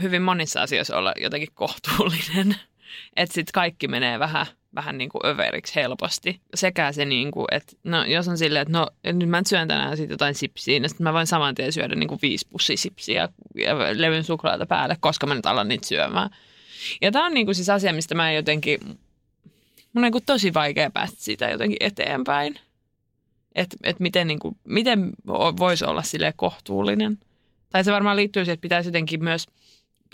hyvin monissa asioissa olla jotenkin kohtuullinen. Että sitten kaikki menee vähän, vähän niin kuin överiksi helposti. Sekä se, niin kuin, että no, jos on silleen, että no nyt mä syön tänään sit jotain sipsiä, niin sitten mä voin saman tien syödä niin kuin viisi pussia sipsiä ja levyn suklaata päälle, koska mä nyt alan niitä syömään. Ja tämä on niin kuin siis asia, mistä mä en jotenkin, mun on niin kuin tosi vaikea päästä siitä jotenkin eteenpäin. Että et miten, niin kuin, miten voisi olla sille kohtuullinen. Tai se varmaan liittyy siihen, että pitäisi jotenkin myös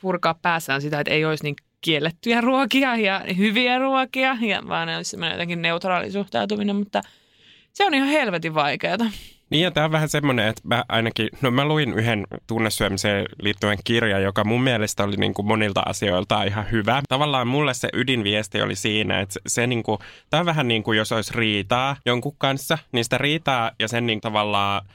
purkaa päässään sitä, että ei olisi niin kiellettyjä ruokia ja hyviä ruokia, ja vaan ne olisi jotenkin neutraali suhtautuminen, mutta se on ihan helvetin vaikeaa. Niin ja tämä on vähän semmoinen, että mä ainakin, no mä luin yhden tunnesyömiseen liittyen kirjan, joka mun mielestä oli niin kuin monilta asioilta ihan hyvä. Tavallaan mulle se ydinviesti oli siinä, että se niin kuin, tämä on vähän niin kuin jos olisi riitaa jonkun kanssa, niin sitä riitaa ja sen niin tavallaan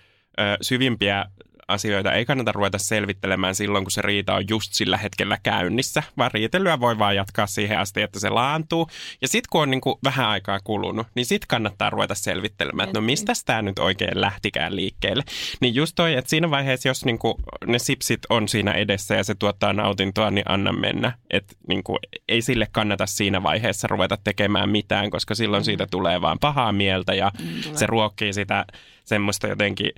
syvimpiä asioita ei kannata ruveta selvittelemään silloin, kun se riita on just sillä hetkellä käynnissä, vaan riitelyä voi vaan jatkaa siihen asti, että se laantuu. Ja sitten kun on niin kuin vähän aikaa kulunut, niin sitten kannattaa ruveta selvittelemään, että no mistä tämä nyt oikein lähtikään liikkeelle. Niin just toi, että siinä vaiheessa, jos niin kuin ne sipsit on siinä edessä ja se tuottaa nautintoa, niin anna mennä. Että niin kuin, ei sille kannata siinä vaiheessa ruveta tekemään mitään, koska silloin siitä tulee vaan pahaa mieltä ja mm, se ruokkii sitä semmoista jotenkin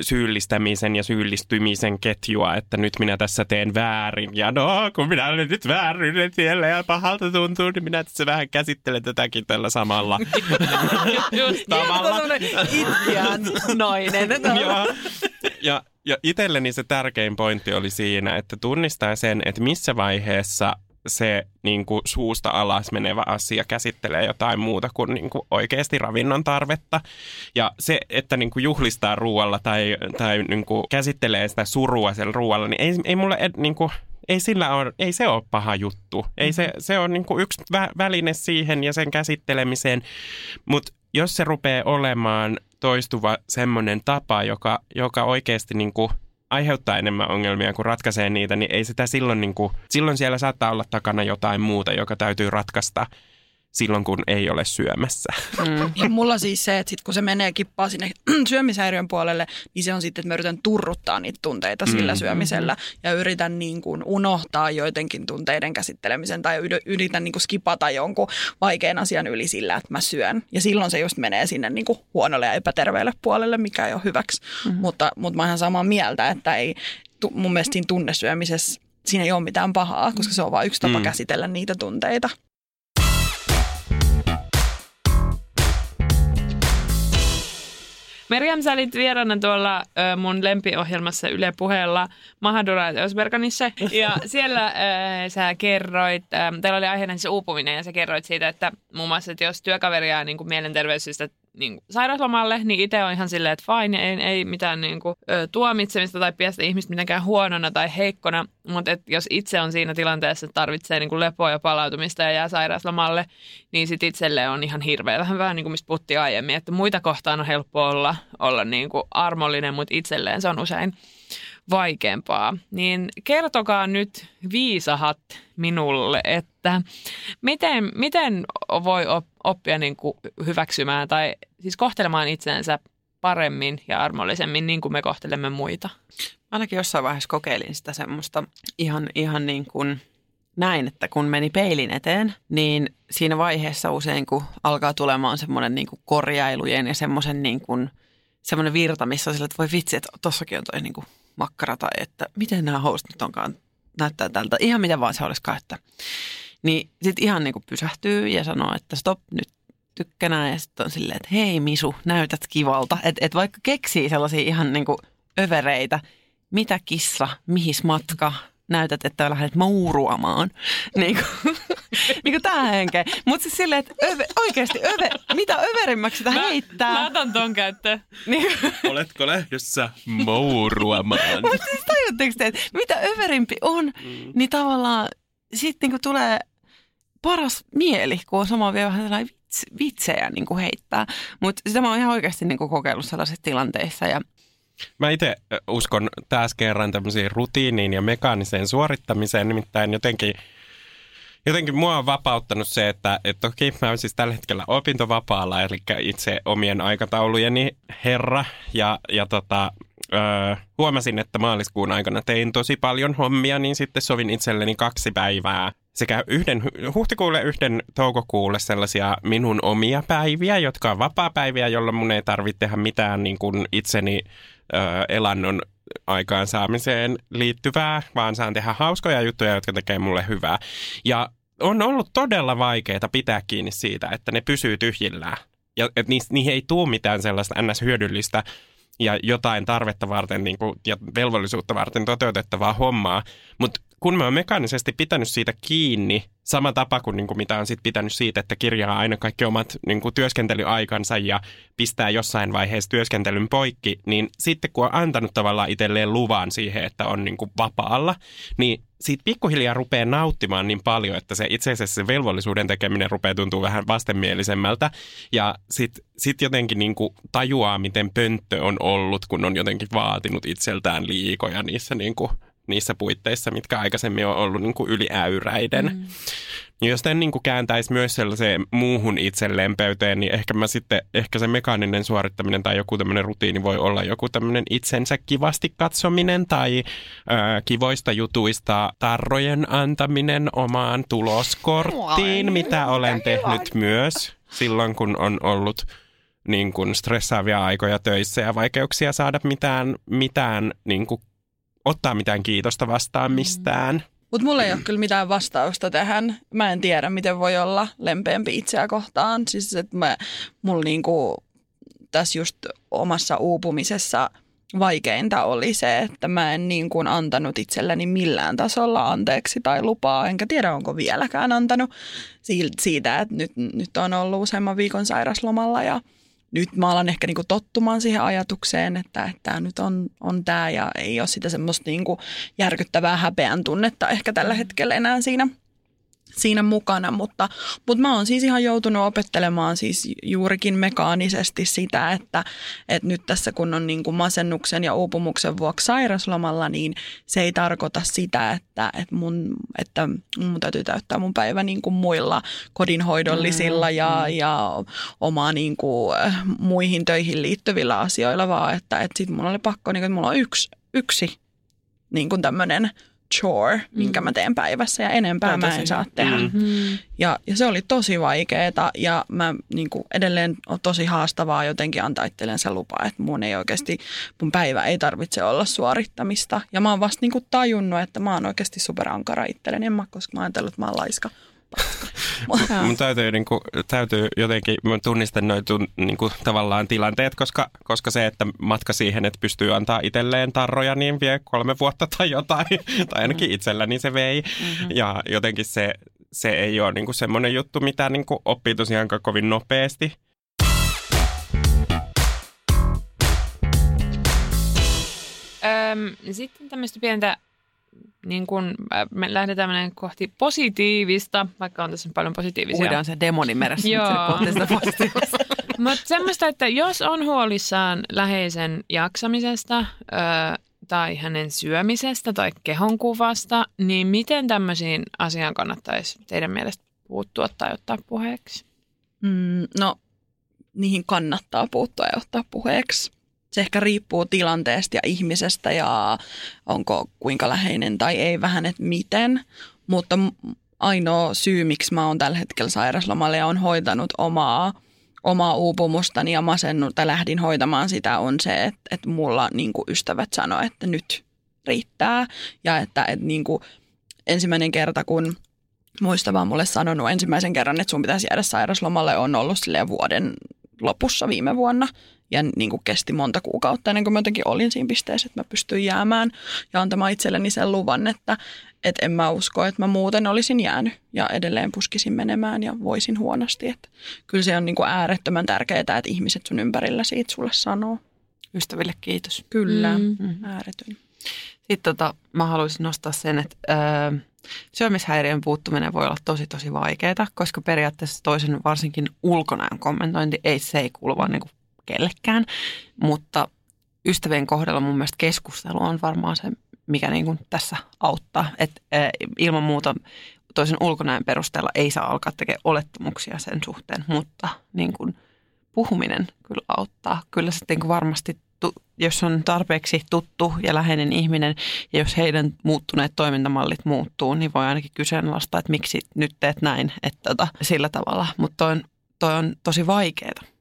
syyllistämisen ja syyllistymisen ketjua, että nyt minä tässä teen väärin. Ja no, kun minä olen nyt väärin tiellä ja pahalta tuntuu, niin minä tässä vähän käsittelen tätäkin tällä samalla Just tavalla. Itkiään nainen. ja, ja, ja itselleni se tärkein pointti oli siinä, että tunnistaa sen, että missä vaiheessa se niin kuin suusta alas menevä asia käsittelee jotain muuta kuin, niin kuin oikeasti ravinnon tarvetta. Ja se, että niin kuin juhlistaa ruoalla tai, tai niin kuin käsittelee sitä surua sen ruoalla, niin ei, ei mulle niin kuin, ei, sillä ole, ei se ole paha juttu. Ei se, se on niin kuin yksi vä- väline siihen ja sen käsittelemiseen. Mutta jos se rupeaa olemaan toistuva semmoinen tapa, joka, joka oikeasti niin kuin aiheuttaa enemmän ongelmia kuin ratkaisee niitä, niin ei sitä silloin, niin kuin, silloin siellä saattaa olla takana jotain muuta, joka täytyy ratkaista silloin, kun ei ole syömässä. Mm. Ja mulla siis se, että sit kun se menee kippaa sinne syömishäiriön puolelle, niin se on sitten, että mä yritän turruttaa niitä tunteita sillä mm. syömisellä ja yritän niin kuin unohtaa joidenkin tunteiden käsittelemisen tai yritän niin kuin skipata jonkun vaikean asian yli sillä, että mä syön. Ja silloin se just menee sinne niin kuin huonolle ja epäterveelle puolelle, mikä ei ole hyväksi. Mm. Mutta, mutta mä oon ihan samaa mieltä, että ei, mun mielestä siinä tunnesyömisessä siinä ei ole mitään pahaa, koska se on vain yksi tapa mm. käsitellä niitä tunteita. Merjam, sä olit vieraana tuolla ö, mun lempiohjelmassa Yle Puheella Mahadura Ösberganissa. Ja siellä ö, sä kerroit, ö, teillä oli aiheena siis uupuminen ja sä kerroit siitä, että muun muassa, että jos työkaveri jää niin kuin mielenterveyssyistä niin kuin sairauslomalle, niin itse on ihan silleen, että fine, ei, ei mitään niin kuin, ö, tuomitsemista tai piästä ihmistä mitenkään huonona tai heikkona, mutta et jos itse on siinä tilanteessa, että tarvitsee niin kuin lepoa ja palautumista ja jää sairauslomalle, niin sitten itselle on ihan hirveä. Vähän vähän niin kuin mistä puhuttiin aiemmin, että muita kohtaan on helppo olla, olla niin kuin armollinen, mutta itselleen se on usein vaikeampaa. Niin kertokaa nyt viisahat minulle, että miten, miten voi oppia niin kuin hyväksymään tai siis kohtelemaan itseensä paremmin ja armollisemmin niin kuin me kohtelemme muita. Ainakin jossain vaiheessa kokeilin sitä semmoista ihan, ihan niin kuin näin, että kun meni peilin eteen, niin siinä vaiheessa usein kun alkaa tulemaan semmoinen niin kuin korjailujen ja semmoisen niin kuin, semmoinen virta, missä on sillä, että voi vitsi, että tossakin on toi niin kuin makkara tai että miten nämä housut nyt onkaan näyttää tältä. Ihan mitä vaan se olisikaan, että niin sitten ihan niin kuin pysähtyy ja sanoo, että stop nyt tykkänään ja sitten on silleen, että hei Misu, näytät kivalta. Että et vaikka keksii sellaisia ihan niin kuin övereitä, mitä kissa, mihis matka, näytät, että lähdet mauruamaan. Niin kuin, niin kuin tämä henke. Mutta siis silleen, että öve, oikeasti öve, mitä överimmäksi sitä mä, heittää. Mä otan ton käyttöön. Niin. Oletko lähdössä mauruamaan? Mutta siis tajutteko te, että mitä överimpi on, mm. niin tavallaan sitten niin tulee paras mieli, kun on sama vielä vähän sellainen vitsejä niin kuin heittää. Mutta sitä mä oon ihan oikeasti niin kuin kokeillut sellaisissa tilanteissa ja Mä itse uskon taas kerran tämmöisiin rutiiniin ja mekaaniseen suorittamiseen, nimittäin jotenkin jotenkin mua on vapauttanut se, että, että toki mä olen siis tällä hetkellä opintovapaalla, eli itse omien aikataulujeni herra, ja, ja tota, öö, huomasin, että maaliskuun aikana tein tosi paljon hommia, niin sitten sovin itselleni kaksi päivää sekä yhden huhtikuulle yhden toukokuulle sellaisia minun omia päiviä, jotka on vapaa-päiviä, jolloin mun ei tarvitse tehdä mitään niin kuin itseni elannon aikaansaamiseen liittyvää, vaan saan tehdä hauskoja juttuja, jotka tekee mulle hyvää. Ja on ollut todella vaikeaa pitää kiinni siitä, että ne pysyy tyhjillään. ja että niihin ei tule mitään sellaista ns-hyödyllistä ja jotain tarvetta varten niin kuin, ja velvollisuutta varten toteutettavaa hommaa. Mutta kun mä oon mekaanisesti pitänyt siitä kiinni, sama tapa kuin, niin kuin mitä on sit pitänyt siitä, että kirjaa aina kaikki omat niin kuin työskentelyaikansa ja pistää jossain vaiheessa työskentelyn poikki, niin sitten kun on antanut tavallaan itselleen luvan siihen, että on niin kuin vapaalla, niin siitä pikkuhiljaa rupeaa nauttimaan niin paljon, että se itse asiassa se velvollisuuden tekeminen rupeaa tuntua vähän vastenmielisemmältä. Ja sitten sit jotenkin niin kuin tajuaa, miten pönttö on ollut, kun on jotenkin vaatinut itseltään liikoja niissä niin kuin niissä puitteissa, mitkä aikaisemmin on ollut niin kuin yliäyräiden. Mm. Ja jos tämän niin kuin kääntäisi myös sellaiseen muuhun itselempeyteen, niin ehkä, mä sitten, ehkä se mekaaninen suorittaminen tai joku tämmöinen rutiini voi olla joku tämmöinen itsensä kivasti katsominen tai ö, kivoista jutuista tarrojen antaminen omaan tuloskorttiin, mitä olen tehnyt myös silloin, kun on ollut niin kuin stressaavia aikoja töissä ja vaikeuksia saada mitään, mitään niin kuin ottaa mitään kiitosta vastaan mm. mistään. Mutta mulla ei ole kyllä mitään vastausta tähän. Mä en tiedä, miten voi olla lempeämpi itseä kohtaan. Siis, että mä, mulla niinku, tässä just omassa uupumisessa vaikeinta oli se, että mä en niin kuin antanut itselleni millään tasolla anteeksi tai lupaa, enkä tiedä onko vieläkään antanut siitä, että nyt, nyt on ollut useamman viikon sairaslomalla ja – nyt mä alan ehkä niinku tottumaan siihen ajatukseen, että tämä nyt on, on tämä ja ei ole sitä semmoista niinku järkyttävää häpeän tunnetta ehkä tällä hetkellä enää siinä – siinä mukana, mutta, mutta mä oon siis ihan joutunut opettelemaan siis juurikin mekaanisesti sitä, että, että nyt tässä kun on niin kuin masennuksen ja uupumuksen vuoksi sairaslomalla, niin se ei tarkoita sitä, että, että, mun, että mun täytyy täyttää mun päivä niin kuin muilla kodinhoidollisilla ja, mm. ja omaa niin kuin, muihin töihin liittyvillä asioilla, vaan että, että sit mun oli pakko, niin kuin, että mulla on yksi, yksi niin kuin tämmöinen – chore, mm. minkä mä teen päivässä ja enempää mä en saa tehdä. Mm. Ja, ja se oli tosi vaikeaa ja mä niin kuin edelleen on tosi haastavaa jotenkin antaa itselleen se lupa, että mun ei oikeasti, mun päivä ei tarvitse olla suorittamista. Ja mä oon vasta niin kuin tajunnut, että mä oon oikeasti superankara itselleni, en mä, koska mä ajatellut, että mä oon laiska. Mun täytyy, niin kuin, täytyy jotenkin tunnistaa noin niin kuin, tavallaan tilanteet, koska, koska se, että matka siihen, että pystyy antaa itselleen tarroja, niin vie kolme vuotta tai jotain, tai ainakin mm. itselläni se vei. Mm-hmm. Ja jotenkin se, se ei ole niin kuin semmoinen juttu, mitä niin kuin oppii tosiaan kovin nopeasti. Öm, sitten tämmöistä pientä niin kun äh, me lähdetään kohti positiivista, vaikka on tässä paljon positiivisia. Uidaan se demoni meressä kohti sitä positiivista. Mutta semmoista, että jos on huolissaan läheisen jaksamisesta ö, tai hänen syömisestä tai kehonkuvasta, niin miten tämmöisiin asiaan kannattaisi teidän mielestä puuttua tai ottaa puheeksi? Mm, no, niihin kannattaa puuttua ja ottaa puheeksi se ehkä riippuu tilanteesta ja ihmisestä ja onko kuinka läheinen tai ei vähän, että miten. Mutta ainoa syy, miksi mä oon tällä hetkellä sairaslomalla ja on hoitanut omaa, omaa uupumustani ja masennut tai lähdin hoitamaan sitä on se, että, että mulla niin ystävät sanoo, että nyt riittää. Ja että, että niin kuin ensimmäinen kerta, kun muista vaan mulle sanonut ensimmäisen kerran, että sun pitäisi jäädä sairaslomalle, on ollut vuoden lopussa viime vuonna ja niin kuin kesti monta kuukautta ennen kuin mä jotenkin olin siinä pisteessä, että mä pystyin jäämään ja antamaan itselleni sen luvan, että, että en mä usko, että mä muuten olisin jäänyt ja edelleen puskisin menemään ja voisin huonosti. Että kyllä se on niin kuin äärettömän tärkeää, että ihmiset sun ympärillä siitä sulle sanoo. Ystäville kiitos. Kyllä, mm. mm. ääretön. Sitten tota, mä haluaisin nostaa sen, että öö, syömishäiriön puuttuminen voi olla tosi tosi vaikeaa, koska periaatteessa toisen varsinkin ulkonäön kommentointi ei, se ei kuulu vaan niin kuin kellekään, mutta ystävien kohdalla mun mielestä keskustelu on varmaan se, mikä niin kuin tässä auttaa. Et, äh, ilman muuta toisen ulkonäön perusteella ei saa alkaa tekemään olettamuksia sen suhteen, mutta niin kuin puhuminen kyllä auttaa. Kyllä sitten niin varmasti, jos on tarpeeksi tuttu ja läheinen ihminen ja jos heidän muuttuneet toimintamallit muuttuu, niin voi ainakin kyseenalaistaa, että miksi nyt teet näin, että tota, sillä tavalla. Mutta toi on, toi on tosi vaikeaa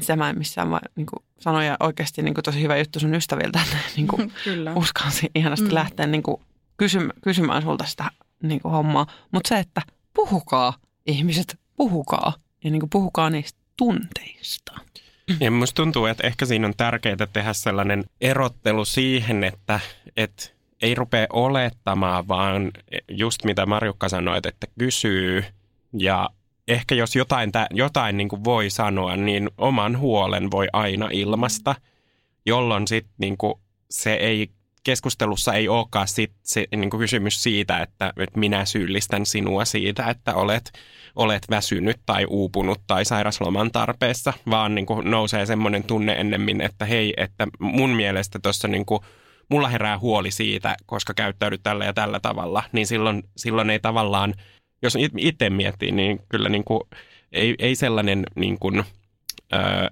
se mä en missään vaan niin kuin sanoin ja oikeasti niin kuin tosi hyvä juttu sun ystäviltä, että niin kuin Kyllä. uskalsi ihanasti mm. lähteä niin kuin kysymään, kysymään sulta sitä niin kuin hommaa. Mutta se, että puhukaa ihmiset, puhukaa ja niin kuin puhukaa niistä tunteista. Ja musta tuntuu, että ehkä siinä on tärkeää tehdä sellainen erottelu siihen, että, että ei rupea olettamaan, vaan just mitä Marjukka sanoi, että kysyy ja ehkä jos jotain, jotain niin kuin voi sanoa, niin oman huolen voi aina ilmasta, jolloin sitten niin se ei keskustelussa ei olekaan sit se niin kuin kysymys siitä, että, että minä syyllistän sinua siitä, että olet, olet väsynyt tai uupunut tai sairasloman tarpeessa, vaan niin kuin nousee semmoinen tunne ennemmin, että hei, että mun mielestä tuossa niin kuin, mulla herää huoli siitä, koska käyttäydyt tällä ja tällä tavalla, niin silloin, silloin ei tavallaan, jos itse miettii, niin kyllä niin kuin, ei, ei sellainen niin kuin,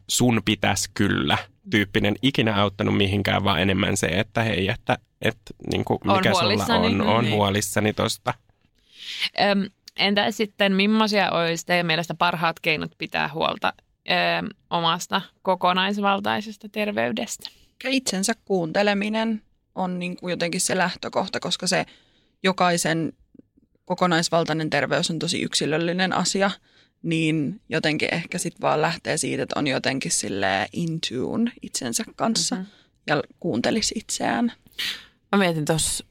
sun pitäisi kyllä tyyppinen ikinä auttanut mihinkään, vaan enemmän se, että hei, että, että niin kuin mikä sulla on, on niin. huolissani tosta. Öm, entä sitten, millaisia olisi teidän mielestä parhaat keinot pitää huolta ö, omasta kokonaisvaltaisesta terveydestä? Itsensä kuunteleminen on niin kuin jotenkin se lähtökohta, koska se jokaisen kokonaisvaltainen terveys on tosi yksilöllinen asia – niin jotenkin ehkä sitten vaan lähtee siitä, että on jotenkin sille in tune itsensä kanssa mm-hmm. ja kuuntelisi itseään. Mä mietin tuossa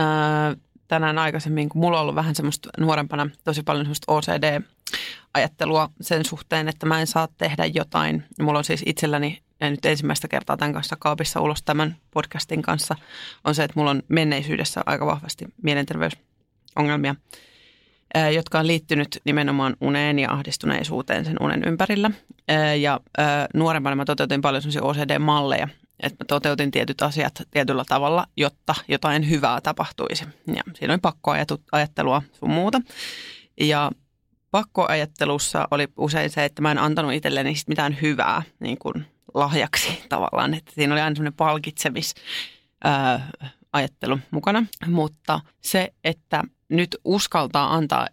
äh, tänään aikaisemmin, kun mulla on ollut vähän semmoista nuorempana tosi paljon semmoista OCD-ajattelua sen suhteen, että mä en saa tehdä jotain. Mulla on siis itselläni, ja nyt ensimmäistä kertaa tämän kanssa kaapissa ulos tämän podcastin kanssa, on se, että mulla on menneisyydessä aika vahvasti mielenterveysongelmia – jotka on liittynyt nimenomaan uneen ja ahdistuneisuuteen sen unen ympärillä. Ja nuorempana mä toteutin paljon sellaisia OCD-malleja, että mä toteutin tietyt asiat tietyllä tavalla, jotta jotain hyvää tapahtuisi. Ja siinä oli pakkoajattelua sun muuta. Ja pakkoajattelussa oli usein se, että mä en antanut itselleni mitään hyvää niin kuin lahjaksi tavallaan. Että siinä oli aina semmoinen palkitsemis ajattelu mukana, mutta se, että nyt uskaltaa antaa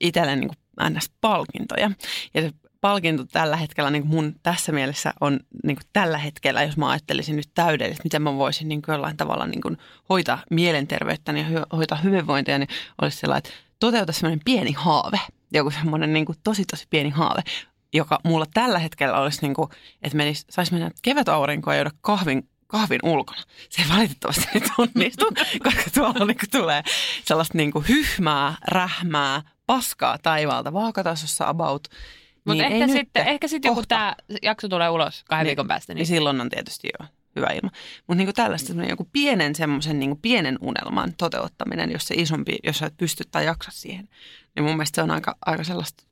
itselle niin kuin NS-palkintoja. Ja se palkinto tällä hetkellä niin kuin mun tässä mielessä on niin kuin tällä hetkellä, jos mä ajattelisin nyt täydellisesti, miten mä voisin niin kuin jollain tavalla niin kuin hoitaa mielenterveyttä ja hoitaa hyvinvointia, niin olisi sellainen, että toteuta semmoinen pieni haave, joku semmoinen niin kuin tosi tosi pieni haave, joka mulla tällä hetkellä olisi, niin kuin, että menisi, saisi mennä kevätaurinkoon ja juoda kahvin kahvin ulkona. Se ei valitettavasti nyt onnistu, koska tuolla niin kuin tulee sellaista niin kuin hyhmää, rähmää, paskaa taivaalta vaakatasossa about. Mutta niin ehkä, sitten, ehkä sitten joku tämä jakso tulee ulos kahden niin, viikon päästä. Niin. niin silloin on tietysti jo hyvä ilma. Mutta niinku tällaista joku pienen semmoisen niinku pienen unelman toteuttaminen, jos se isompi, jos sä et pysty tai jaksa siihen, niin mun mielestä se on aika, aika sellaista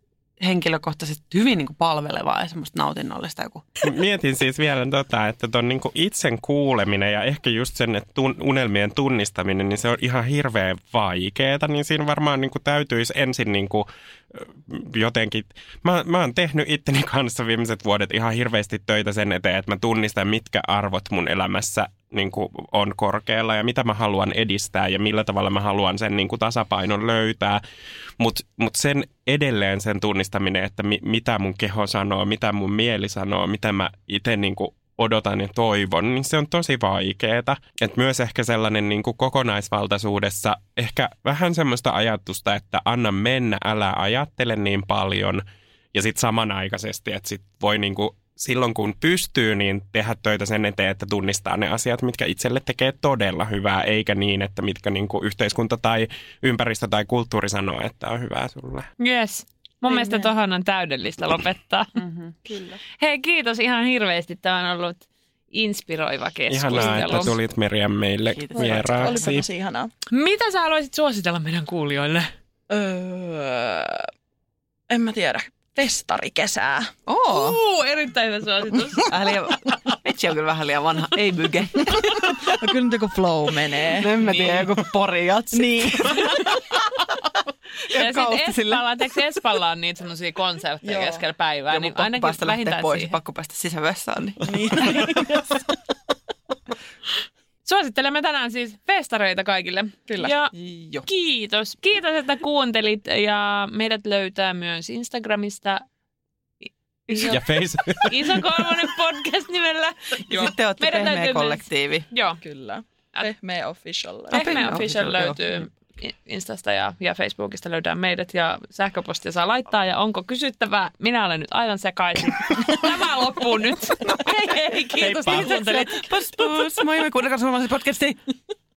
henkilökohtaisesti hyvin niin kuin palvelevaa ja semmoista nautinnollista joku. Mietin siis vielä tota, että ton niin itsen kuuleminen ja ehkä just sen, että tun, unelmien tunnistaminen, niin se on ihan hirveän vaikeeta, niin siinä varmaan niin kuin täytyisi ensin niin kuin jotenkin, mä, mä oon tehnyt itteni kanssa viimeiset vuodet ihan hirveästi töitä sen eteen, että mä tunnistan, mitkä arvot mun elämässä niin kuin on korkealla ja mitä mä haluan edistää ja millä tavalla mä haluan sen niin kuin tasapainon löytää. Mutta mut sen edelleen sen tunnistaminen, että mi, mitä mun keho sanoo, mitä mun mieli sanoo, mitä mä itse niin odotan ja toivon, niin se on tosi vaikeeta. Et myös ehkä sellainen niin kuin kokonaisvaltaisuudessa ehkä vähän semmoista ajatusta, että anna mennä, älä ajattele niin paljon. Ja sitten samanaikaisesti, että sit voi niin kuin silloin kun pystyy, niin tehdä töitä sen eteen, että tunnistaa ne asiat, mitkä itselle tekee todella hyvää, eikä niin, että mitkä niin kuin yhteiskunta tai ympäristö tai kulttuuri sanoo, että on hyvää sulle. Yes. Mun Ei mielestä tuohon on täydellistä lopettaa. mm-hmm, kyllä. Hei, kiitos ihan hirveästi. Tämä on ollut inspiroiva keskustelu. Ihanaa, että tulit Merian meille Kiitos. vieraaksi. Olipa tosi ihanaa. Mitä sä haluaisit suositella meidän kuulijoille? Öö, en mä tiedä festarikesää. Oo, uh, erittäin hyvä suositus. Vitsi on kyllä vähän liian vanha, ei myke. no kyllä nyt joku flow menee. No en mä tiedä, niin. joku porijatsi. Niin. ja, ja sitten Espalla, eikö Espalla on niitä semmoisia konsertteja keskellä päivää, Joo, niin ainakin päästä vähintään pois, siihen. pakko päästä sisävessaan. Niin. niin. Suosittelemme tänään siis festareita kaikille. Kyllä. Ja jo. kiitos. Kiitos, että kuuntelit ja meidät löytää myös Instagramista Iso, ja Facebook. Iso kolmonen podcast nimellä. Joo. Sitten te olette Pehmeä kollektiivi. Joo. Kyllä. Pehmeä Official. Pehmeä Official löytyy Instasta ja, ja Facebookista löytää meidät ja sähköpostia saa laittaa. Ja onko kysyttävää? Minä olen nyt aivan sekaisin. Tämä loppuu nyt. Hei hei, kiitos kun kuuntelit. Pus, pus. Moi, me kuunnelkaa suomalaisen podcastiin.